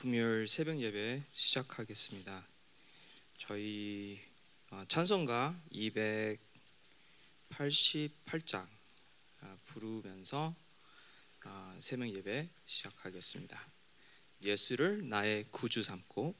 금요일 새벽 예배 시작하겠습니다. 저희 어, 찬송가 288장 아, 부르면서 아, 새벽 예배 시작하겠습니다. 예수를 나의 구주 삼고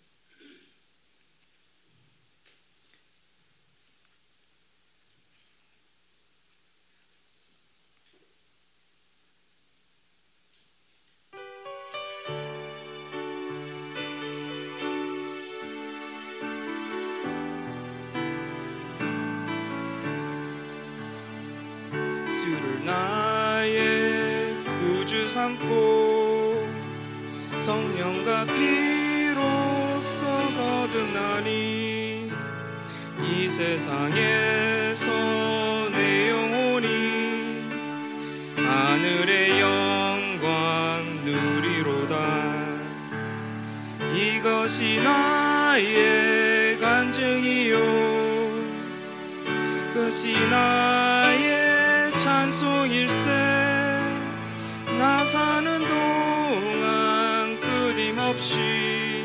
없이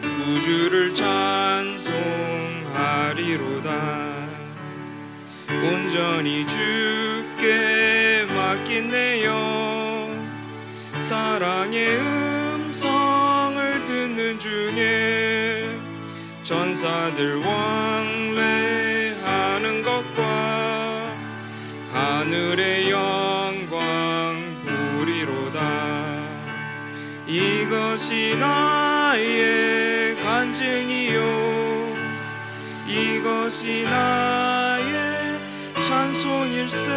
그 주를 찬송하리로다. 온전히 주께 맡기네요. 사랑의 음성을 듣는 중에 전사들 왕 이것이 나의 간증이요. 이것이 나의 찬송일세.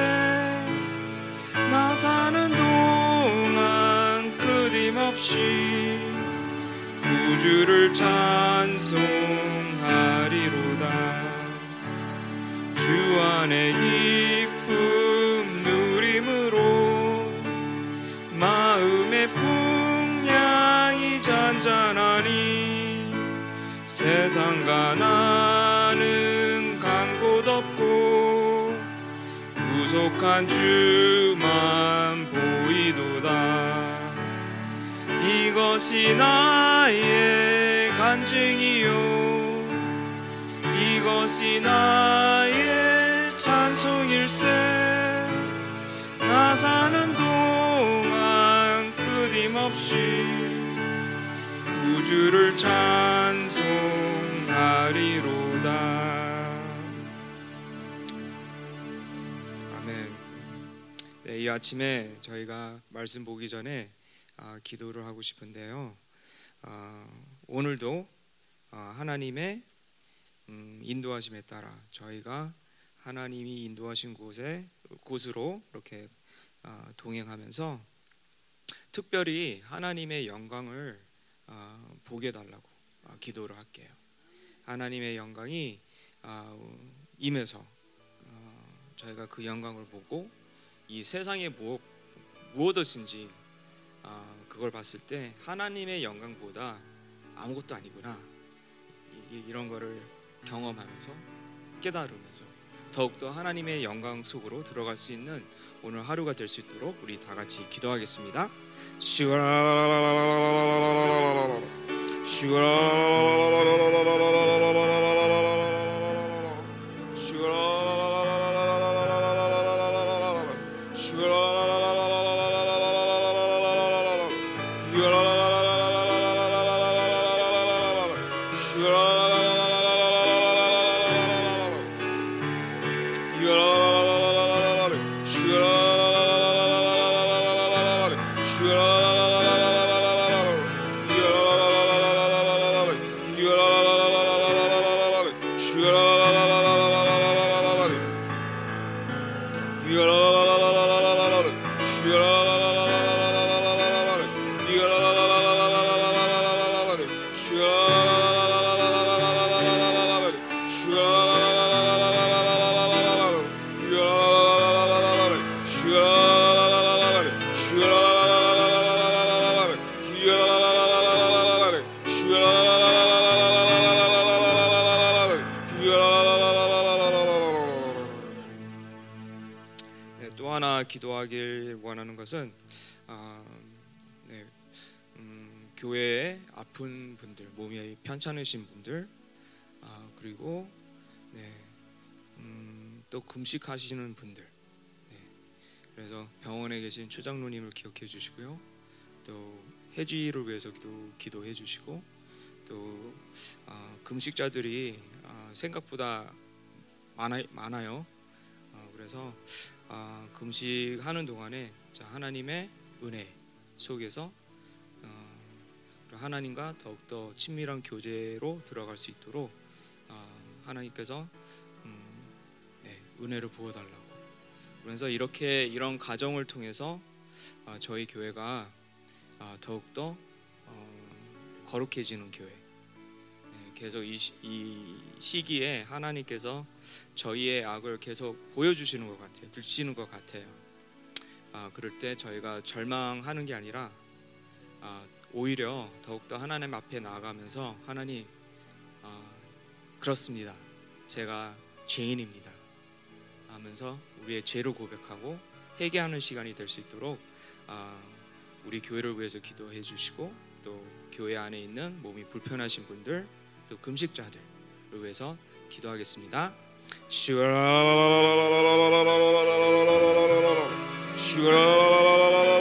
나 사는 동안 끊임없이 구주를 찬송하리로다. 주 안에 기쁨 누림으로 마음의 품 잔잔하니 세상 가나는 간곳 없고 구속한 주만 보이도다. 이것이 나의 간증이요. 이것이 나의 찬송일세. 나 사는 동안 끊임없이 우주를 찬송하리로다. 아멘. 네, 이 아침에 저희가 말씀 보기 전에 아, 기도를 하고 싶은데요. 아, 오늘도 아, 하나님의 음, 인도하심에 따라 저희가 하나님이 인도하신 곳에 곳으로 이렇게 아, 동행하면서 특별히 하나님의 영광을 아, 보게 달라고 아, 기도를 할게요. 하나님의 영광이 아, 임해서 저희가 그 영광을 보고 이 세상에 무엇 무엇인지 그걸 봤을 때 하나님의 영광보다 아무것도 아니구나 이런 거를 경험하면서 깨달으면서 더욱더 하나님의 영광 속으로 들어갈 수 있는 오늘 하루가 될 수 있도록 우리 다 같이 기도하겠습니다. 슈아 Sure. 교회에 아픈 분들, 몸이 편찮으신 분들, 아, 그리고 네, 음, 또 금식하시는 분들, 네, 그래서 병원에 계신 추장로님을 기억해 주시고요. 또 해지를 위해서 기도 기도해 주시고 또 아, 금식자들이 아, 생각보다 많아, 많아요. 아, 그래서 아, 금식하는 동안에 자, 하나님의 은혜 속에서 어, 하나님과 더욱더 친밀한 교제로 들어갈 수 있도록 어, 하나님께서 음, 네, 은혜를 부어달라고. 그래서 이렇게 이런 과정을 통해서 어, 저희 교회가 어, 더욱더 어, 거룩해지는 교회. 네, 계속 이, 시기에 하나님께서 저희의 악을 계속 보여주시는 것 같아요. 들치는 것 같아요. 아, 그럴 때 저희가 절망하는 게 아니라 아, 오히려 더욱더 하나님 앞에 나아가면서 하나님 아, 그렇습니다. 제가 죄인입니다. 하면서 우리의 죄를 고백하고 회개하는 시간이 될 수 있도록 아, 우리 교회를 위해서 기도해 주시고 또 교회 안에 있는 몸이 불편하신 분들 또 금식자들을 위해서 기도하겠습니다. 아멘.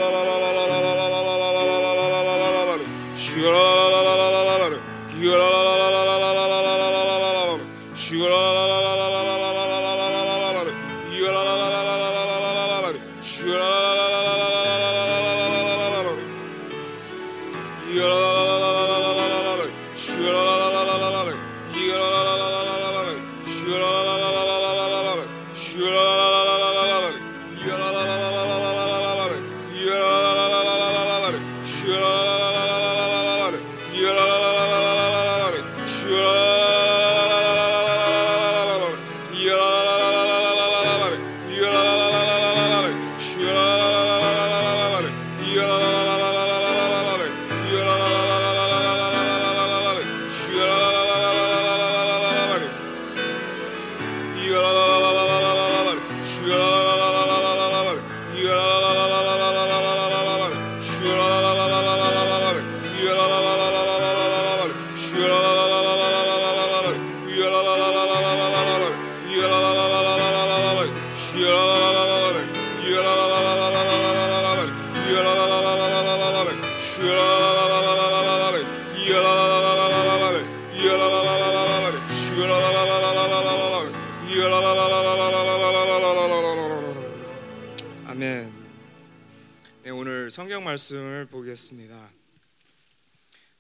말씀을 보겠습니다.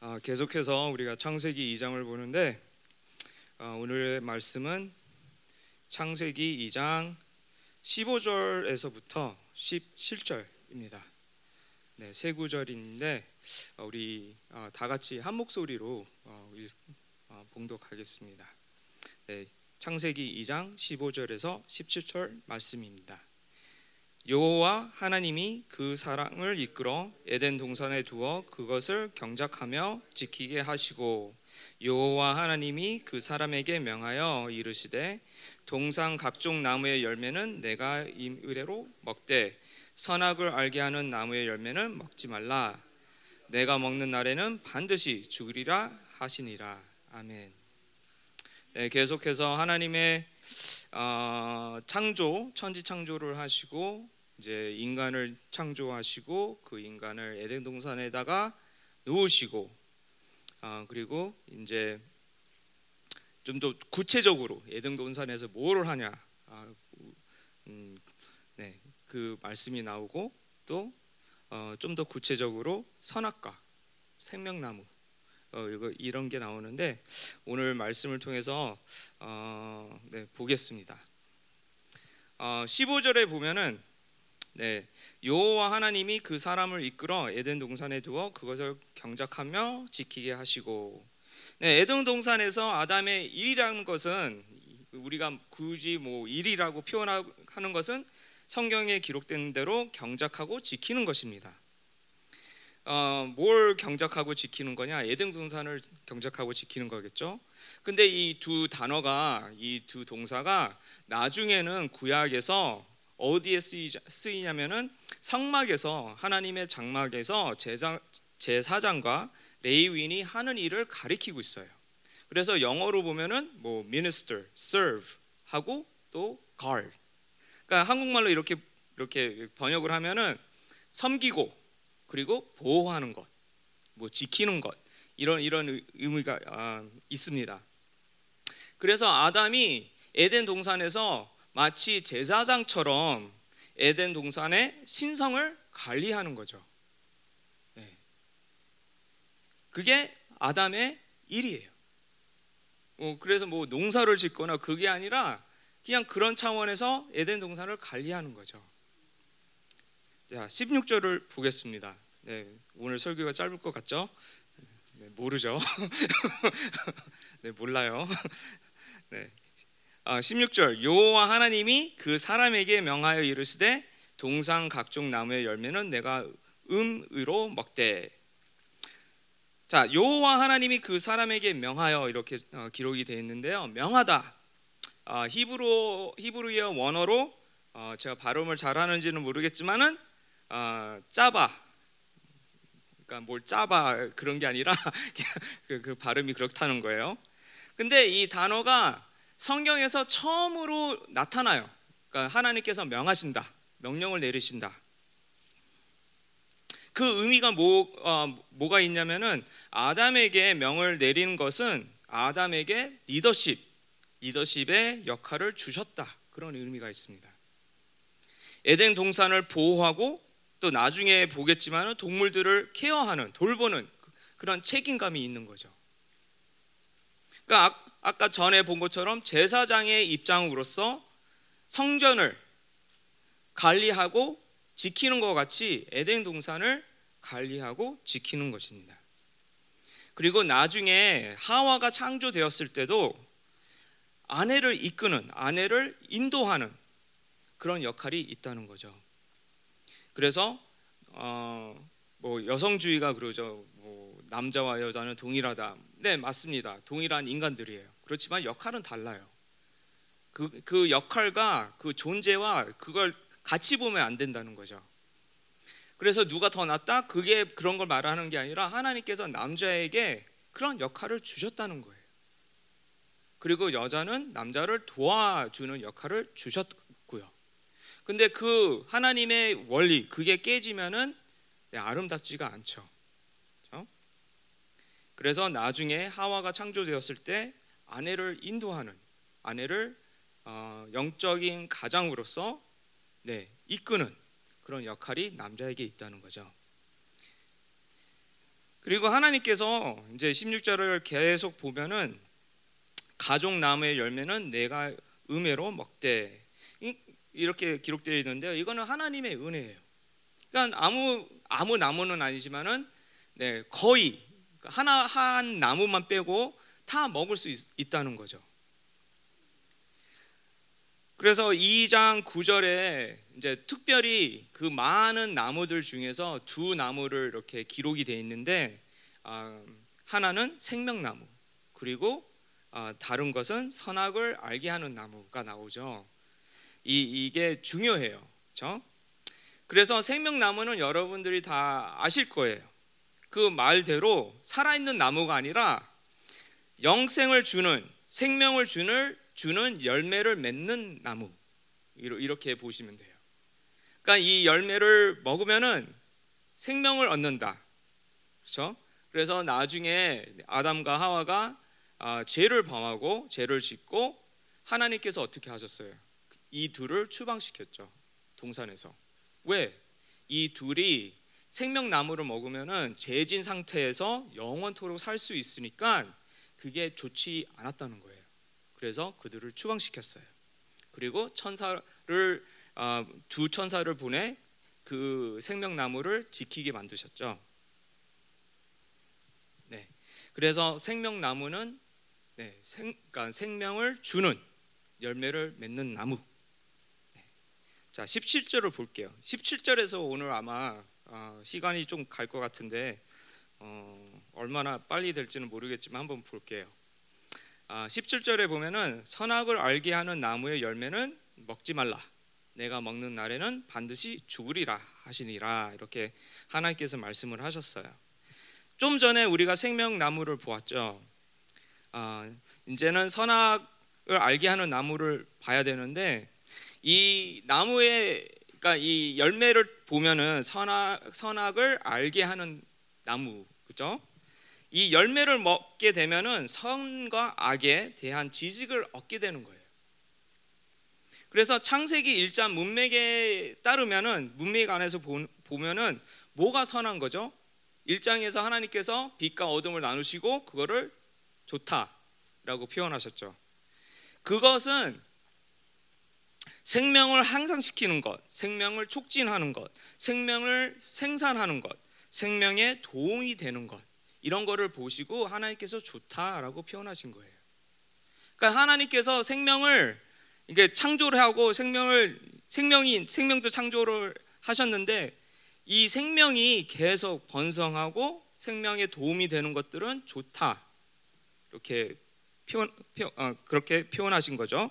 아, 계속해서 우리가 창세기 2장을 보는데 아, 오늘의 말씀은 창세기 2장 15절에서부터 17절입니다. 네, 세 구절인데 어, 우리 어, 다 같이 한 목소리로 어, 봉독하겠습니다. 네, 창세기 2장 15절에서 17절 말씀입니다. 여호와 하나님이 그 사랑을 이끌어 에덴 동산에 두어 그것을 경작하며 지키게 하시고 여호와 하나님이 그 사람에게 명하여 이르시되 동산 각종 나무의 열매는 내가 임 의뢰로 먹되 선악을 알게 하는 나무의 열매는 먹지 말라 내가 먹는 날에는 반드시 죽으리라 하시니라 아멘. 네, 계속해서 하나님의 어, 창조, 천지 창조를 하시고 이제 인간을 창조하시고 그 인간을 에덴 동산에다가 놓으시고 어, 그리고 이제 좀 더 구체적으로 에덴 동산에서 뭘 하냐, 아, 음, 네, 그 말씀이 나오고 또 좀더 어, 구체적으로 선악과 생명나무 어, 이거 이런 게 나오는데 오늘 말씀을 통해서 어, 네, 보겠습니다. 어, 15절에 보면은 네, 여호와 하나님이 그 사람을 이끌어 에덴 동산에 두어 그것을 경작하며 지키게 하시고 네, 에덴 동산에서 아담의 일이라는 것은 우리가 굳이 뭐 일이라고 표현하는 것은 성경에 기록된 대로 경작하고 지키는 것입니다. 어, 뭘 경작하고 지키는 거냐? 에덴 동산을 경작하고 지키는 거겠죠. 근데 이 두 단어가 이 두 동사가 나중에는 구약에서 어디에 쓰이냐면은 성막에서 하나님의 장막에서 제사, 제사장과 레이윈이 하는 일을 가리키고 있어요. 그래서 영어로 보면은 뭐 minister, serve 하고 또 guard. 그러니까 한국말로 이렇게 이렇게 번역을 하면은 섬기고 그리고 보호하는 것, 뭐 지키는 것 이런 이런 의미가 아, 있습니다. 그래서 아담이 에덴 동산에서 마치 제사장처럼 에덴 동산의 신성을 관리하는 거죠. 네. 그게 아담의 일이에요. 뭐 그래서 뭐 농사를 짓거나 그게 아니라 그냥 그런 차원에서 에덴 동산을 관리하는 거죠. 자, 16절을 보겠습니다. 네, 오늘 설교가 짧을 것 같죠? 네, 모르죠. 네, 몰라요. 네. 아, 16절 여호와 하나님이 그 사람에게 명하여 이르시되 동상 각종 나무의 열매는 내가 음으로 먹되. 자 여호와 하나님이 그 사람에게 명하여 이렇게 어, 기록이 되어 있는데요. 명하다. 아, 히브로 히브리어 원어로 어, 제가 발음을 잘하는지는 모르겠지만은 아, 짜바. 그러니까 뭘 짜바 그런 게 아니라 그, 그 발음이 그렇다는 거예요. 근데 이 단어가 성경에서 처음으로 나타나요. 그러니까 하나님께서 명하신다, 명령을 내리신다. 그 의미가 뭐 어, 뭐가 있냐면은 아담에게 명을 내리는 것은 아담에게 리더십, 리더십의 역할을 주셨다 그런 의미가 있습니다. 에덴 동산을 보호하고 또 나중에 보겠지만 동물들을 케어하는 돌보는 그런 책임감이 있는 거죠. 그러니까 아까 전에 본 것처럼 제사장의 입장으로서 성전을 관리하고 지키는 것 같이 에덴 동산을 관리하고 지키는 것입니다. 그리고 나중에 하와가 창조되었을 때도 아내를 이끄는 아내를 인도하는 그런 역할이 있다는 거죠. 그래서 어, 뭐 여성주의가 그러죠. 뭐 남자와 여자는 동일하다. 네 맞습니다. 동일한 인간들이에요. 그렇지만 역할은 달라요. 그, 그 역할과 그 존재와 그걸 같이 보면 안 된다는 거죠. 그래서 누가 더 낫다? 그게 그런 걸 말하는 게 아니라 하나님께서 남자에게 그런 역할을 주셨다는 거예요. 그리고 여자는 남자를 도와주는 역할을 주셨고요. 근데 그 하나님의 원리 그게 깨지면은 아름답지가 않죠. 그래서 나중에 하와가 창조되었을 때 아내를 인도하는 아내를 어, 영적인 가장으로서 네, 이끄는 그런 역할이 남자에게 있다는 거죠. 그리고 하나님께서 이제 16절을 계속 보면은 가족 나무의 열매는 내가 음해로 먹되 이렇게 기록되어 있는데요. 이거는 하나님의 은혜예요. 그러니까 아무 아무 나무는 아니지만은 네, 거의 하나 한 나무만 빼고 다 먹을 수 있, 다는 거죠. 그래서 2장 9절에 이제 특별히 그 많은 나무들 중에서 두 나무를 이렇게 기록이 되어 있는데 아, 하나는 생명나무 그리고 아, 다른 것은 선악을 알게 하는 나무가 나오죠. 이, 이게 중요해요. 그렇죠? 그래서 생명나무는 여러분들이 다 아실 거예요. 그 말대로 살아있는 나무가 아니라 영생을 주는 생명을 주는 주는 열매를 맺는 나무 이렇게 보시면 돼요. 그러니까 이 열매를 먹으면은 생명을 얻는다. 그렇죠? 그래서 나중에 아담과 하와가 아, 죄를 범하고 죄를 짓고 하나님께서 어떻게 하셨어요? 이 둘을 추방시켰죠. 동산에서. 왜? 이 둘이 생명나무를 먹으면은 죄진 상태에서 영원토록 살 수 있으니까 그게 좋지 않았다는 거예요. 그래서 그들을 추방시켰어요. 그리고 천사를 아, 두 천사를 보내 그 생명나무를 지키게 만드셨죠. 네. 그래서 생명나무는 네, 생, 그러니까 생명을 주는 열매를 맺는 나무. 자, 17절을 볼게요. 17절에서 오늘 아마 어, 시간이 좀 갈 것 같은데 어, 얼마나 빨리 될지는 모르겠지만 한번 볼게요. 아, 17절에 보면은 선악을 알게 하는 나무의 열매는 먹지 말라. 내가 먹는 날에는 반드시 죽으리라 하시니라 이렇게 하나님께서 말씀을 하셨어요. 좀 전에 우리가 생명나무를 보았죠. 아, 이제는 선악을 알게 하는 나무를 봐야 되는데 이 나무의 그러니까 이 열매를 보면은 선악 선악을 알게 하는 나무 그죠? 이 열매를 먹게 되면은 선과 악에 대한 지식을 얻게 되는 거예요. 그래서 창세기 1장 문맥에 따르면은 문맥 안에서 보면은 뭐가 선한 거죠? 1장에서 하나님께서 빛과 어둠을 나누시고 그거를 좋다라고 표현하셨죠. 그것은 생명을 향상시키는 것, 생명을 촉진하는 것, 생명을 생산하는 것, 생명에 도움이 되는 것 이런 거를 보시고 하나님께서 좋다라고 표현하신 거예요. 그러니까 하나님께서 생명을 이게 창조를 하고 생명을 생명이 생명도 창조를 하셨는데 이 생명이 계속 번성하고 생명에 도움이 되는 것들은 좋다 이렇게 표현, 표현 어, 그렇게 표현하신 거죠.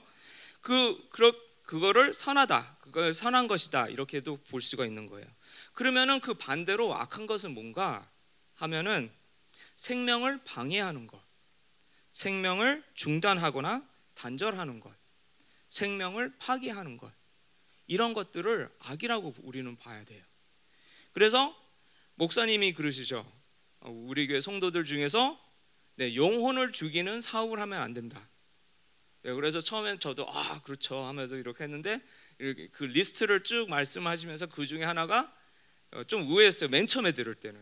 그 그러, 그거를 선하다, 그걸 선한 것이다 이렇게도 볼 수가 있는 거예요. 그러면은 그 반대로 악한 것은 뭔가 하면은 생명을 방해하는 것, 생명을 중단하거나 단절하는 것, 생명을 파괴하는 것 이런 것들을 악이라고 우리는 봐야 돼요. 그래서 목사님이 그러시죠. 어, 우리 교회 성도들 중에서 네, 영혼을 죽이는 사업을 하면 안 된다. 네, 그래서 처음엔 저도 아 그렇죠 하면서 이렇게 했는데 이렇게 그 리스트를 쭉 말씀하시면서 그 중에 하나가 어, 좀 의외였어요. 맨 처음에 들을 때는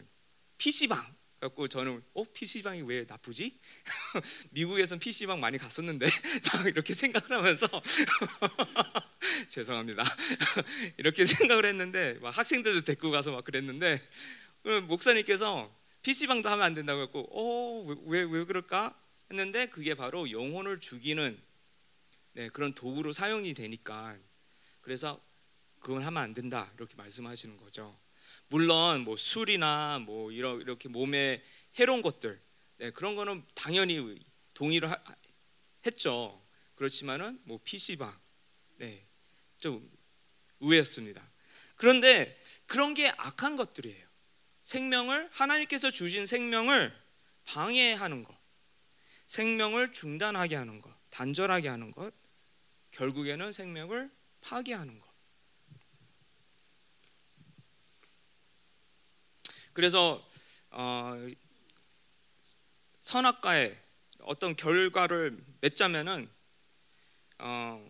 PC방. 갖고 저는 어 PC방이 왜 나쁘지? 미국에선 PC방 많이 갔었는데 막 이렇게 생각을 하면서 죄송합니다. 이렇게 생각을 했는데 막 학생들도 데리고 가서 막 그랬는데 어, 목사님께서 PC방도 하면 안 된다고 했고 어왜왜 왜 그럴까 했는데 그게 바로 영혼을 죽이는 네, 그런 도구로 사용이 되니까 그래서 그건 하면 안 된다 이렇게 말씀하시는 거죠. 물론 뭐 술이나 뭐 이런 이렇게 몸에 해로운 것들 네, 그런 거는 당연히 동의를 하, 했죠. 그렇지만은 뭐 PC방 네, 좀 의외였습니다. 그런데 그런 게 악한 것들이에요. 생명을 하나님께서 주신 생명을 방해하는 것, 생명을 중단하게 하는 것, 단절하게 하는 것, 결국에는 생명을 파괴하는 것. 그래서 어, 선악과에 어떤 결과를 맺자면은 어,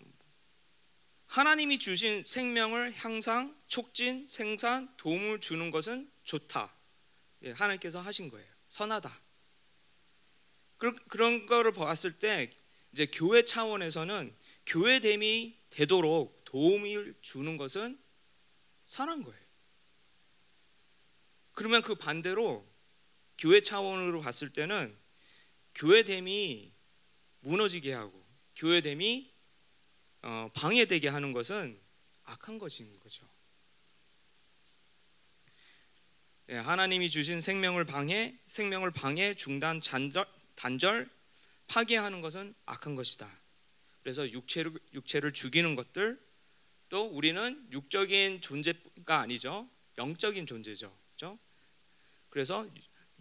하나님이 주신 생명을 향상, 촉진, 생산, 도움을 주는 것은 좋다. 예, 하나님께서 하신 거예요. 선하다. 그런 거를 봤을 때 이제 교회 차원에서는 교회됨이 되도록 도움을 주는 것은 선한 거예요. 그러면 그 반대로 교회 차원으로 봤을 때는 교회됨이 무너지게 하고 교회됨이 어, 방해되게 하는 것은 악한 것인 거죠. 예, 하나님이 주신 생명을 방해, 생명을 방해, 중단, 잔절, 단절, 파괴하는 것은 악한 것이다. 그래서 육체를 육체를 죽이는 것들 또 우리는 육적인 존재가 아니죠. 영적인 존재죠. 그렇죠? 그래서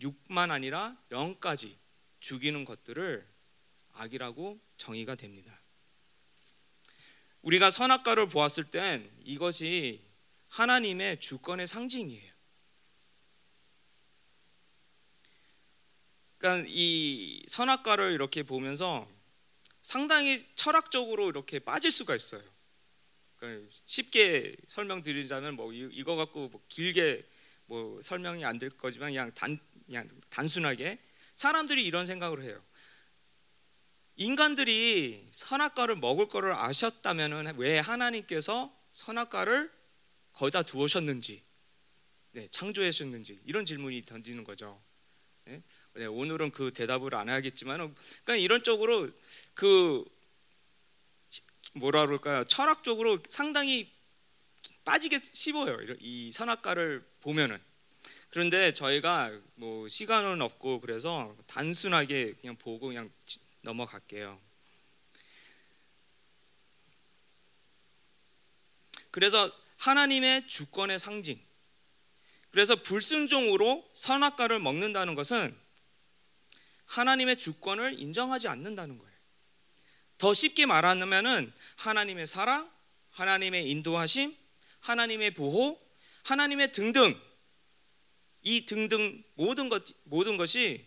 육만 아니라 영까지 죽이는 것들을 악이라고 정의가 됩니다. 우리가 선악과를 보았을 땐 이것이 하나님의 주권의 상징이에요. 그러니까 이 선악과를 이렇게 보면서 상당히 철학적으로 이렇게 빠질 수가 있어요. 그러니까 쉽게 설명드리자면 뭐 이거 갖고 뭐 길게 뭐 설명이 안 될 거지만 그냥 단 그냥 단순하게 사람들이 이런 생각을 해요. 인간들이 선악과를 먹을 거를 아셨다면 왜 하나님께서 선악과를 거기다 두으셨는지, 네, 창조하셨는지 이런 질문이 던지는 거죠. 네? 네, 오늘은 그 대답을 안 하겠지만, 그러니까 이런 쪽으로 그 뭐라 그럴까요? 철학적으로 상당히 빠지게 씹어요. 이 선악과를 보면은. 그런데 저희가 뭐 시간은 없고 그래서 단순하게 그냥 보고 그냥 넘어갈게요. 그래서 하나님의 주권의 상징. 그래서 불순종으로 선악과를 먹는다는 것은 하나님의 주권을 인정하지 않는다는 거예요. 더 쉽게 말하면은 하나님의 사랑, 하나님의 인도하심, 하나님의 보호, 하나님의 등등 이 등등 모든 것 모든 것이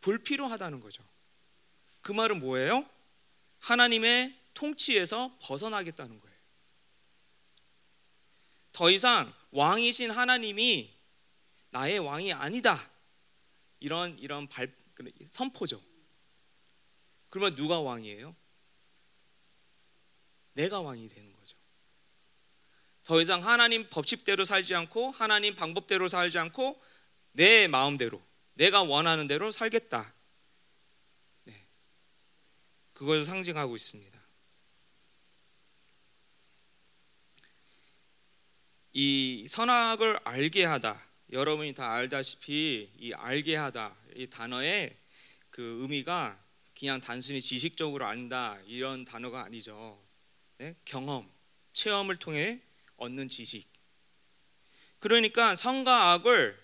불필요하다는 거죠. 그 말은 뭐예요? 하나님의 통치에서 벗어나겠다는 거예요. 더 이상 왕이신 하나님이 나의 왕이 아니다. 이런 이런 발 선포죠. 그러면 누가 왕이에요? 내가 왕이 되는 거죠. 더 이상 하나님 법칙대로 살지 않고 하나님 방법대로 살지 않고 내 마음대로 내가 원하는 대로 살겠다. 네. 그걸 상징하고 있습니다. 이 선악을 알게 하다. 여러분이 다 알다시피 이 알게 하다 이 단어의 그 의미가 그냥 단순히 지식적으로 안다 이런 단어가 아니죠. 네? 경험, 체험을 통해 얻는 지식. 그러니까 선과 악을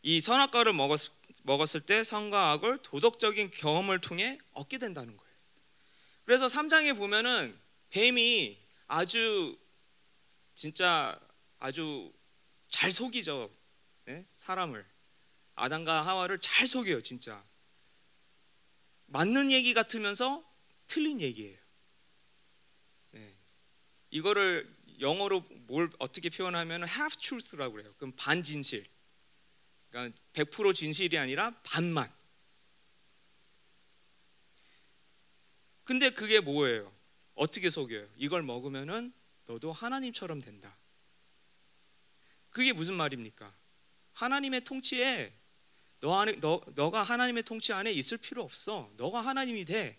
이 선악과를 먹었, 먹었을 때 선과 악을 도덕적인 경험을 통해 얻게 된다는 거예요. 그래서 3장에 보면은 뱀이 아주 진짜 아주 잘 속이죠. 네? 사람을 아담과 하와를 잘 속여요, 진짜. 맞는 얘기 같으면서 틀린 얘기예요. 네. 이거를 영어로 뭘 어떻게 표현하면 half truth라고 그래요. 그럼 반 진실. 그러니까 100% 진실이 아니라 반만. 근데 그게 뭐예요? 어떻게 속여요? 이걸 먹으면은 너도 하나님처럼 된다. 그게 무슨 말입니까? 하나님의 통치에 너 안에 너 너가 하나님의 통치 안에 있을 필요 없어. 너가 하나님이 돼.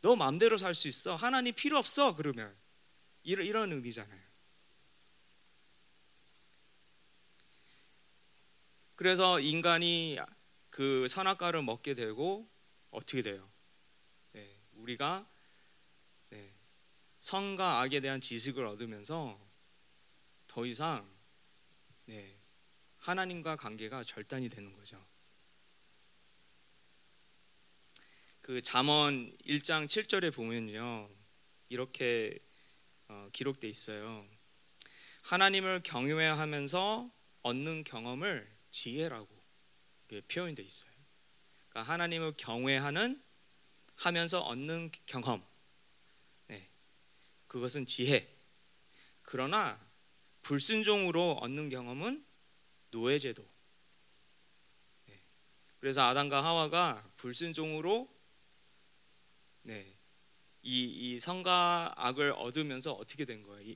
너 마음대로 살 수 있어. 하나님 필요 없어. 그러면 이런 이런 의미잖아요. 그래서 인간이 그 선악과를 먹게 되고 어떻게 돼요? 네, 우리가 네, 선과 악에 대한 지식을 얻으면서 더 이상 네, 하나님과 관계가 절단이 되는 거죠. 그 잠언 1장 7절에 보면요. 이렇게 어, 기록돼 있어요. 하나님을 경외하면서 얻는 경험을 지혜라고 표현돼 있어요. 그러니까 하나님을 경외하는 하면서 얻는 경험. 네. 그것은 지혜. 그러나 불순종으로 얻는 경험은 노예제도. 네. 그래서 아담과 하와가 불순종으로 네. 이, 이 성과 악을 얻으면서 어떻게 된 거예요?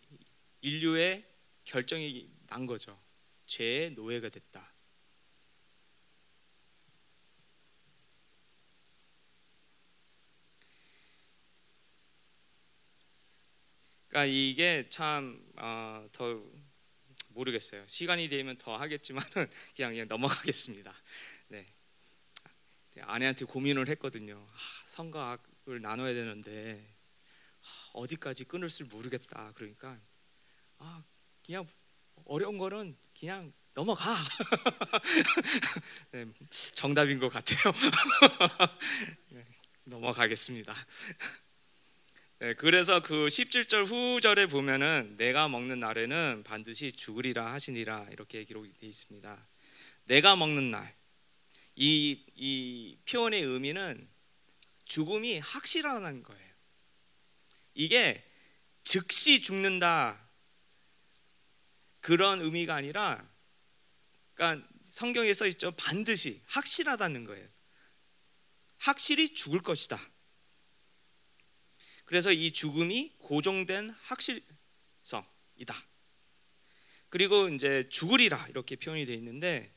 인류의 결정이 난 거죠. 죄의 노예가 됐다. 그러니까 이게 참더 어, 모르겠어요. 시간이 되면 더 하겠지만은 그냥 그냥 넘어가겠습니다. 네. 아내한테 고민을 했거든요. 아, 성과 악을 나눠야 되는데 아, 어디까지 끊을 줄 모르겠다. 그러니까 아, 그냥 어려운 거는 그냥 넘어가. 네, 정답인 것 같아요. 네, 넘어가겠습니다. 네, 그래서 그 17절 후절에 보면은 내가 먹는 날에는 반드시 죽으리라 하시니라 이렇게 기록이 되어 있습니다. 내가 먹는 날. 이, 이 표현의 의미는 죽음이 확실하다는 거예요. 이게 즉시 죽는다. 그런 의미가 아니라, 그러니까 성경에 써 있죠. 반드시 확실하다는 거예요. 확실히 죽을 것이다. 그래서 이 죽음이 고정된 확실성이다. 그리고 이제 죽으리라 이렇게 표현이 되어 있는데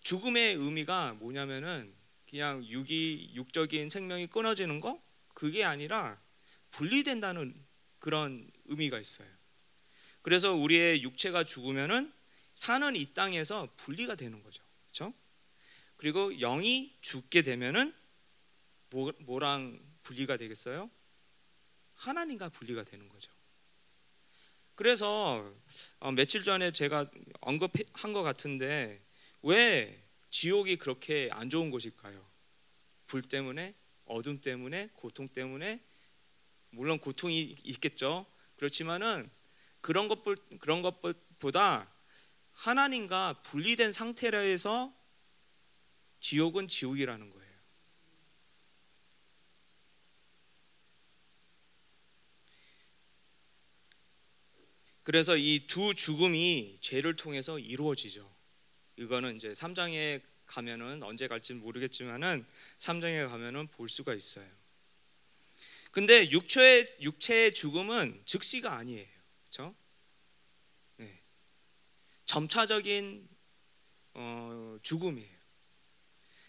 죽음의 의미가 뭐냐면은 그냥 육이 육적인 생명이 끊어지는 거 그게 아니라 분리된다는 그런 의미가 있어요. 그래서 우리의 육체가 죽으면은 사는 이 땅에서 분리가 되는 거죠. 그렇죠? 그리고 영이 죽게 되면은 뭐, 뭐랑 분리가 되겠어요? 하나님과 분리가 되는 거죠. 그래서 어, 며칠 전에 제가 언급한 것 같은데 왜 지옥이 그렇게 안 좋은 곳일까요? 불 때문에, 어둠 때문에, 고통 때문에 물론 고통이 있겠죠. 그렇지만은 그런 것 그런 것보다 하나님과 분리된 상태라해서 지옥은 지옥이라는 거예요. 그래서 이 두 죽음이 죄를 통해서 이루어지죠. 이거는 이제 3장에 가면은 언제 갈지 모르겠지만은 3장에 가면은 볼 수가 있어요. 근데 육체의 육체의 죽음은 즉시가 아니에요. 그렇죠? 네. 점차적인 어, 죽음이에요.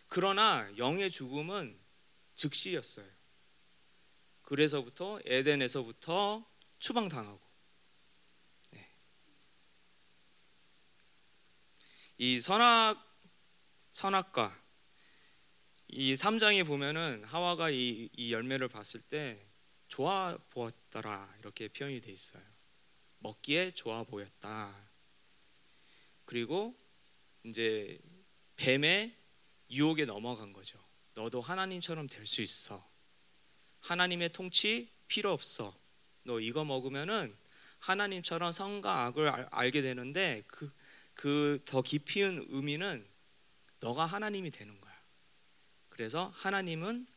그러나 영의 죽음은 즉시였어요. 그래서부터 에덴에서부터 추방당하고 이 선악 선악과 이 3장에 보면은 하와가 이, 이 열매를 봤을 때 좋아 보였더라 이렇게 표현이 돼 있어요. 먹기에 좋아 보였다. 그리고 이제 뱀의 유혹에 넘어간 거죠. 너도 하나님처럼 될 수 있어. 하나님의 통치 필요 없어. 너 이거 먹으면은 하나님처럼 선과 악을 알, 게 되는데 그 그 더 깊이 있는 의미는 너가 하나님이 되는 거야. 그래서 하나님은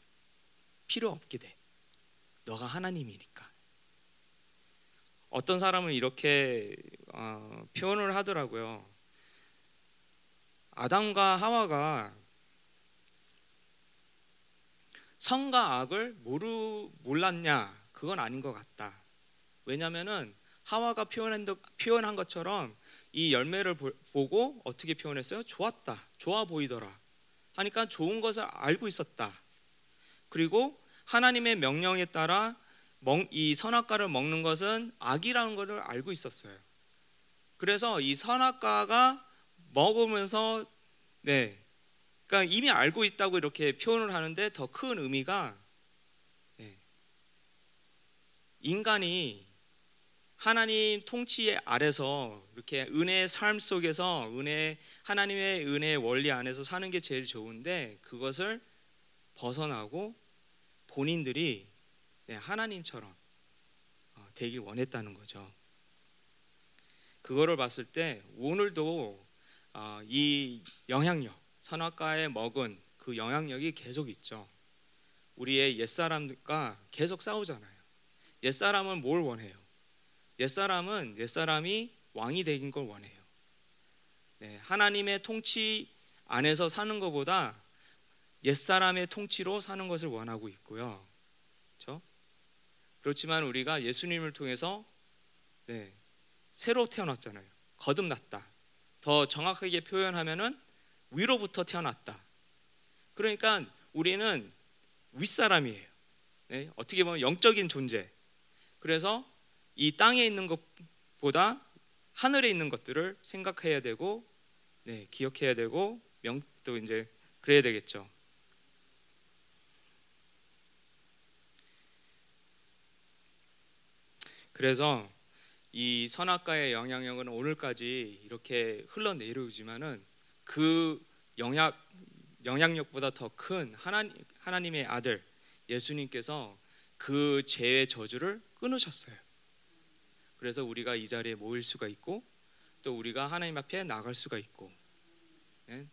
필요 없게 돼. 너가 하나님이니까. 어떤 사람은 이렇게 어, 표현을 하더라고요. 아담과 하와가 선과 악을 모르 몰랐냐? 그건 아닌 것 같다. 왜냐하면은 하와가 표현한, 표현한 것처럼 이 열매를 보고 어떻게 표현했어요? 좋았다. 좋아 보이더라. 하니까 좋은 것을 알고 있었다. 그리고 하나님의 명령에 따라 이 선악과를 먹는 것은 악이라는 것을 알고 있었어요. 그래서 이 선악과가 먹으면서 네. 그러니까 이미 알고 있다고 이렇게 표현을 하는데 더 큰 의미가 네. 인간이 하나님 통치 아래서 이렇게 은혜의 삶 속에서 은혜 하나님의 은혜의 원리 안에서 사는 게 제일 좋은데 그것을 벗어나고 본인들이 네, 하나님처럼 어, 되길 원했다는 거죠. 그거를 봤을 때 오늘도 어, 이 영향력 선악과에 먹은 그 영향력이 계속 있죠. 우리의 옛사람과 계속 싸우잖아요. 옛사람은 뭘 원해요? 옛사람은 옛사람이 왕이 되긴 걸 원해요. 네, 하나님의 통치 안에서 사는 것보다 옛사람의 통치로 사는 것을 원하고 있고요. 그렇죠? 그렇지만 우리가 예수님을 통해서 네, 새로 태어났잖아요. 거듭났다. 더 정확하게 표현하면은 위로부터 태어났다. 그러니까 우리는 윗사람이에요. 네, 어떻게 보면 영적인 존재. 그래서 이 땅에 있는 것보다 하늘에 있는 것들을 생각해야 되고 네, 기억해야 되고 명도 이제 그래야 되겠죠. 그래서 이 선악과의 영향력은 오늘까지 이렇게 흘러내려오지만은 그 영향 영향력보다 더 큰 하나님 하나님의 아들 예수님께서 그 죄의 저주를 끊으셨어요. 그래서 우리가 이 자리에 모일 수가 있고 또 우리가 하나님 앞에 나갈 수가 있고 네?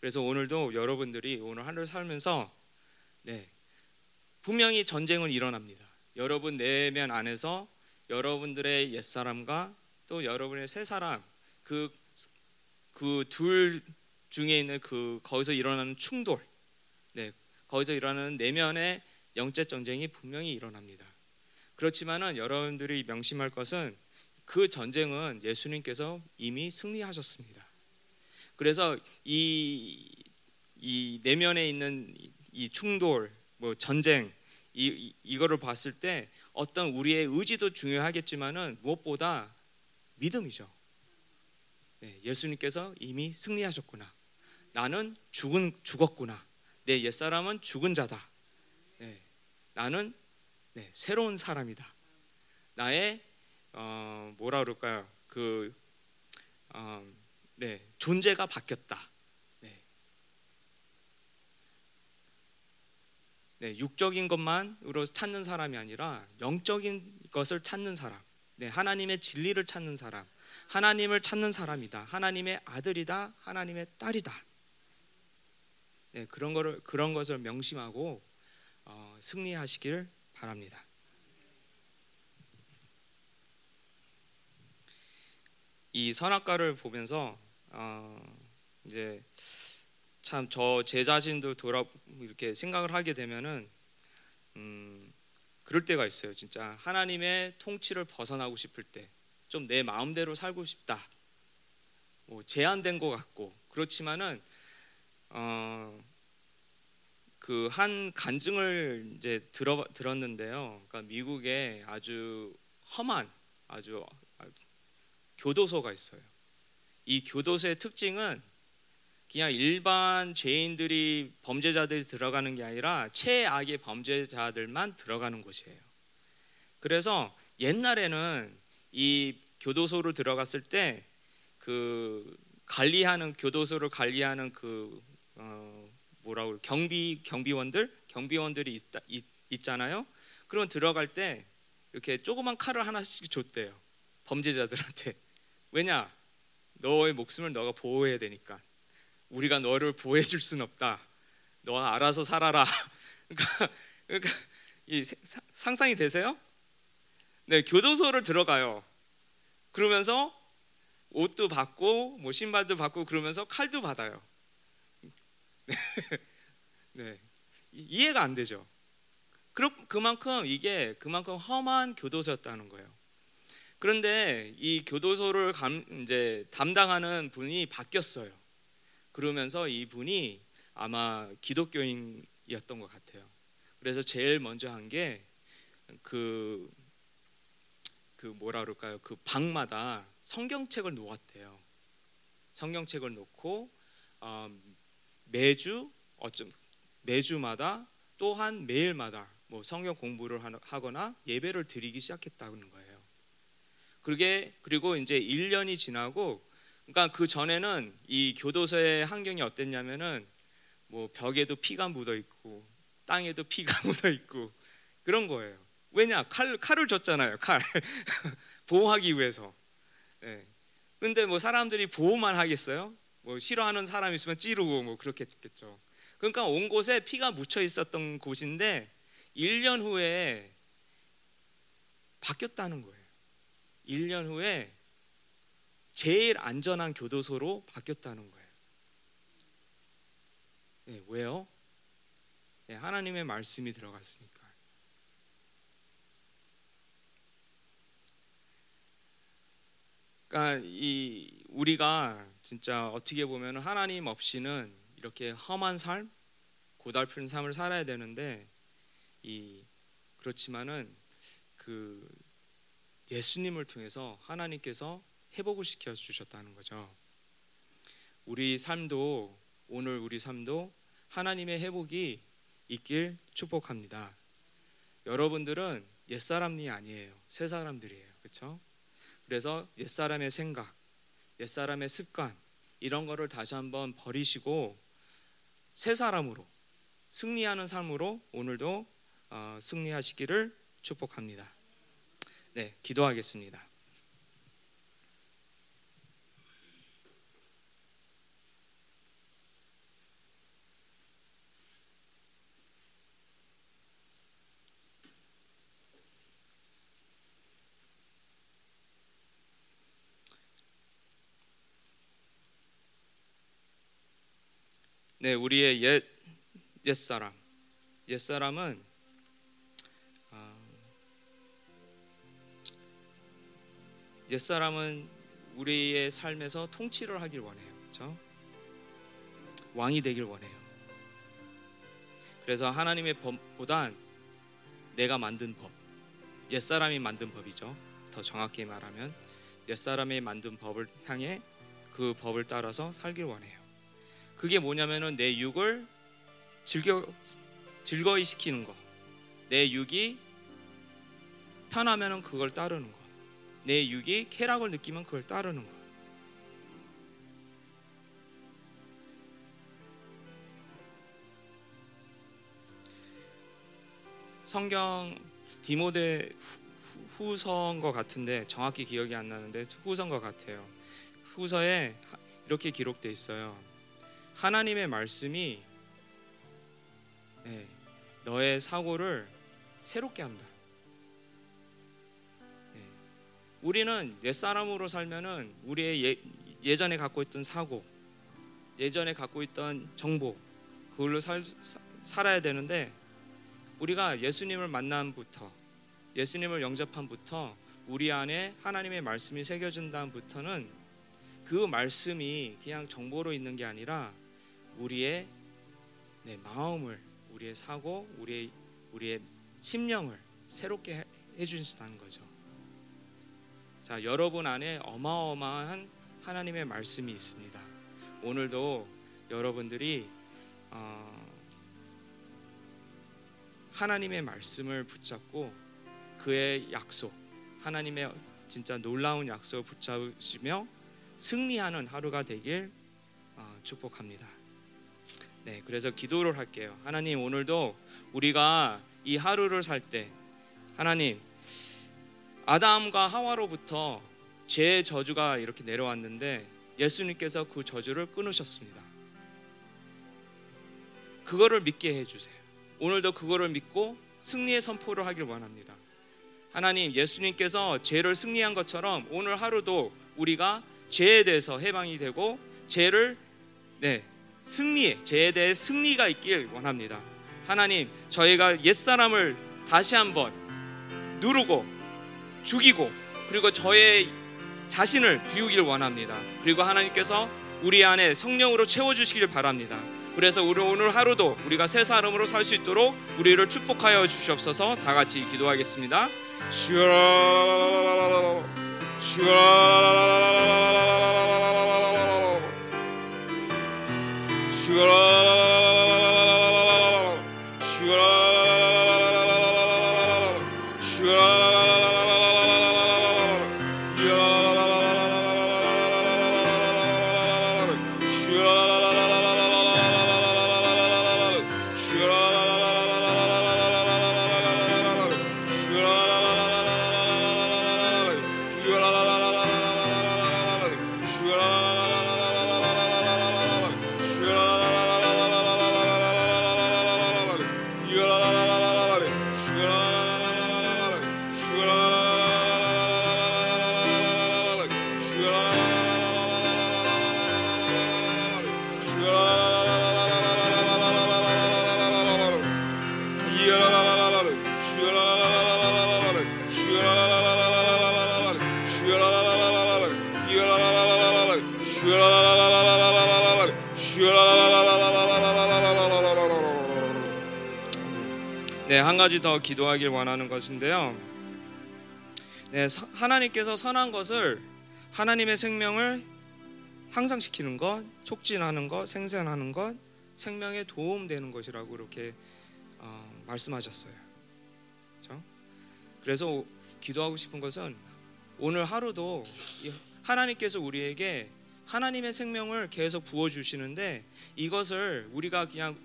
그래서 오늘도 여러분들이 오늘 하루 살면서 네, 분명히 전쟁은 일어납니다. 여러분 내면 안에서 여러분들의 옛 사람과 또 여러분의 새 사람 그 그 둘 중에 있는 그 거기서 일어나는 충돌 네, 거기서 일어나는 내면의 영적 전쟁이 분명히 일어납니다. 그렇지만은 여러분들이 명심할 것은 그 전쟁은 예수님께서 이미 승리하셨습니다. 그래서 이, 이 내면에 있는 이 충돌, 뭐 전쟁, 이, 이거를 봤을 때 어떤 우리의 의지도 중요하겠지만은 무엇보다 믿음이죠. 네, 예수님께서 이미 승리하셨구나. 나는 죽은 죽었구나. 내 옛사람은 죽은 자다. 네, 나는 네, 새로운 사람이다. 나의 어, 뭐라 그럴까요? 그 어, 네, 존재가 바뀌었다. 네. 네, 육적인 것만으로 찾는 사람이 아니라 영적인 것을 찾는 사람. 네, 하나님의 진리를 찾는 사람. 하나님을 찾는 사람이다. 하나님의 아들이다. 하나님의 딸이다. 네, 그런 거를 그런 것을 명심하고 어, 승리하시길 바랍니다. 이 선악과를 보면서 어, 이제 참 저 제 자신도 돌아 이렇게 생각을 하게 되면은 음, 그럴 때가 있어요. 진짜 하나님의 통치를 벗어나고 싶을 때, 좀 내 마음대로 살고 싶다. 뭐 제한된 것 같고 그렇지만은 어, 그 한 간증을 이제 들어 들었는데요. 그러니까 미국에 아주 험한 아주 교도소가 있어요. 이 교도소의 특징은 그냥 일반 죄인들이 범죄자들이 들어가는 게 아니라 최악의 범죄자들만 들어가는 곳이에요. 그래서 옛날에는 이 교도소로 들어갔을 때 그 관리하는 교도소를 관리하는 그 어, 뭐라고 경비 경비원들 경비원들이 있, 있, 있잖아요. 그러면 들어갈 때 이렇게 조그만 칼을 하나씩 줬대요. 범죄자들한테. 왜냐? 너의 목숨을 너가 보호해야 되니까. 우리가 너를 보호해 줄 수는 없다. 너가 알아서 살아라. 그러니까, 그러니까 이 상상이 되세요? 네, 교도소를 들어가요. 그러면서 옷도 받고 뭐 신발도 받고 그러면서 칼도 받아요. 네. 이해가 안 되죠. 그만큼 이게 그만큼 험한 교도소였다는 거예요. 그런데 이 교도소를 감, 이제 담당하는 분이 바뀌었어요. 그러면서 이 분이 아마 기독교인이었던 것 같아요. 그래서 제일 먼저 한 게 그그 뭐라 그럴까요? 그 방마다 성경책을 놓았대요. 성경책을 놓고 어, 매주 어쩜 매주마다 또한 매일마다 뭐 성경 공부를 하거나 예배를 드리기 시작했다는 거예요. 그게 그리고 이제 1년이 지나고 그러니까 그 전에는 이 교도소의 환경이 어땠냐면은 뭐 벽에도 피가 묻어 있고 땅에도 피가 묻어 있고 그런 거예요. 왜냐 칼 칼을 줬잖아요. 칼 보호하기 위해서. 예. 근데 뭐 사람들이 보호만 하겠어요? 뭐 싫어하는 사람 있으면 찌르고 뭐 그렇겠죠. 그러니까 온 곳에 피가 묻혀 있었던 곳인데 1년 후에 바뀌었다는 거예요. 1년 후에 제일 안전한 교도소로 바뀌었다는 거예요. 네, 왜요? 네, 하나님의 말씀이 들어갔으니까. 그러니까 이 우리가 진짜 어떻게 보면 하나님 없이는 이렇게 험한 삶, 고달픈 삶을 살아야 되는데 이 그렇지만은 그 예수님을 통해서 하나님께서 회복을 시켜 주셨다는 거죠. 우리 삶도 오늘 우리 삶도 하나님의 회복이 있길 축복합니다. 여러분들은 옛사람이 아니에요. 새 사람들이에요. 그렇죠? 그래서 옛사람의 생각, 옛사람의 습관 이런 거를 다시 한번 버리시고 새 사람으로 승리하는 삶으로 오늘도 어, 승리하시기를 축복합니다. 네, 기도하겠습니다. 네, 우리의 옛 옛사람. 옛사람은 옛사람은 우리의 삶에서 통치를 하길 원해요. 그렇죠? 왕이 되길 원해요. 그래서 하나님의 법보단 내가 만든 법, 옛사람이 만든 법이죠. 더 정확히 말하면 옛사람이 만든 법을 향해 그 법을 따라서 살길 원해요. 그게 뭐냐면은 내 육을 즐겨 즐거이 시키는 거. 내 육이 편하면은 그걸 따르는 거. 내 육이 쾌락을 느끼면 그걸 따르는 거. 성경 디모데 후서인 것 같은데 정확히 기억이 안 나는데 후서인 것 같아요. 후서에 이렇게 기록돼 있어요. 하나님의 말씀이 네, 너의 사고를 새롭게 한다. 네, 우리는 옛 사람으로 살면은 우리의 예, 예전에 갖고 있던 사고, 예전에 갖고 있던 정보 그걸로 살, 살아야 되는데 우리가 예수님을 만남부터 예수님을 영접함부터 우리 안에 하나님의 말씀이 새겨진 다음부터는 그 말씀이 그냥 정보로 있는 게 아니라 우리의 내 마음을 우리의 사고 우리의 우리의 심령을 새롭게 해 주신다는 거죠. 자, 여러분 안에 어마어마한 하나님의 말씀이 있습니다. 오늘도 여러분들이 어, 하나님의 말씀을 붙잡고 그의 약속, 하나님의 진짜 놀라운 약속을 붙잡으시며 승리하는 하루가 되길 어, 축복합니다. 네, 그래서 기도를 할게요. 하나님 오늘도 우리가 이 하루를 살 때 하나님 아담과 하와로부터 죄의 저주가 이렇게 내려왔는데 예수님께서 그 저주를 끊으셨습니다. 그거를 믿게 해 주세요. 오늘도 그거를 믿고 승리의 선포를 하길 원합니다. 하나님 예수님께서 죄를 승리한 것처럼 오늘 하루도 우리가 죄에 대해서 해방이 되고 죄를 네 승리 죄에 대해 승리가 있길 원합니다. 하나님 저희가 옛 사람을 다시 한번 누르고 죽이고 그리고 저의 자신을 비우길 원합니다. 그리고 하나님께서 우리 안에 성령으로 채워 주시길 바랍니다. 그래서 우리 오늘 하루도 우리가 새 사람으로 살 수 있도록 우리를 축복하여 주시옵소서. 다 같이 기도하겠습니다. 주여 주여 네, 가지 더 기도하길 원하는 것인데요. 네, 하나님께서 선한 것을 하나님의 생명을 향상시키는 것, 촉진하는 것, 생산하는 것, 생명에 도움되는 것이라고 이렇게 어, 말씀하셨어요. 그렇죠? 그래서 기도하고 싶은 것은 오늘 하루도 하나님께서 우리에게 하나님의 생명을 계속 부어 주시는데 이것을 우리가 그냥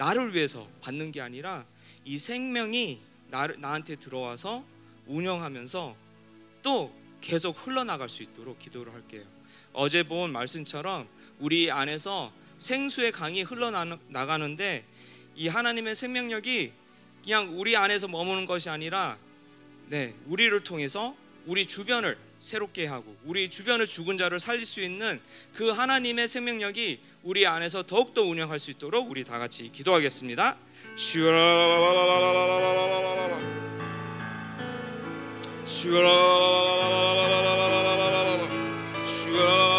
나를 위해서 받는 게 아니라 이 생명이 나, 나한테 들어와서 운영하면서 또 계속 흘러나갈 수 있도록 기도를 할게요. 어제 본 말씀처럼 우리 안에서 생수의 강이 흘러나가는데 이 하나님의 생명력이 그냥 우리 안에서 머무는 것이 아니라 네, 우리를 통해서 우리 주변을 새롭게 하고 우리 주변의 죽은 자를 살릴 수 있는 그 하나님의 생명력이 우리 안에서 더욱더 운영할 수 있도록 우리 다 같이 기도하겠습니다. 주여 주여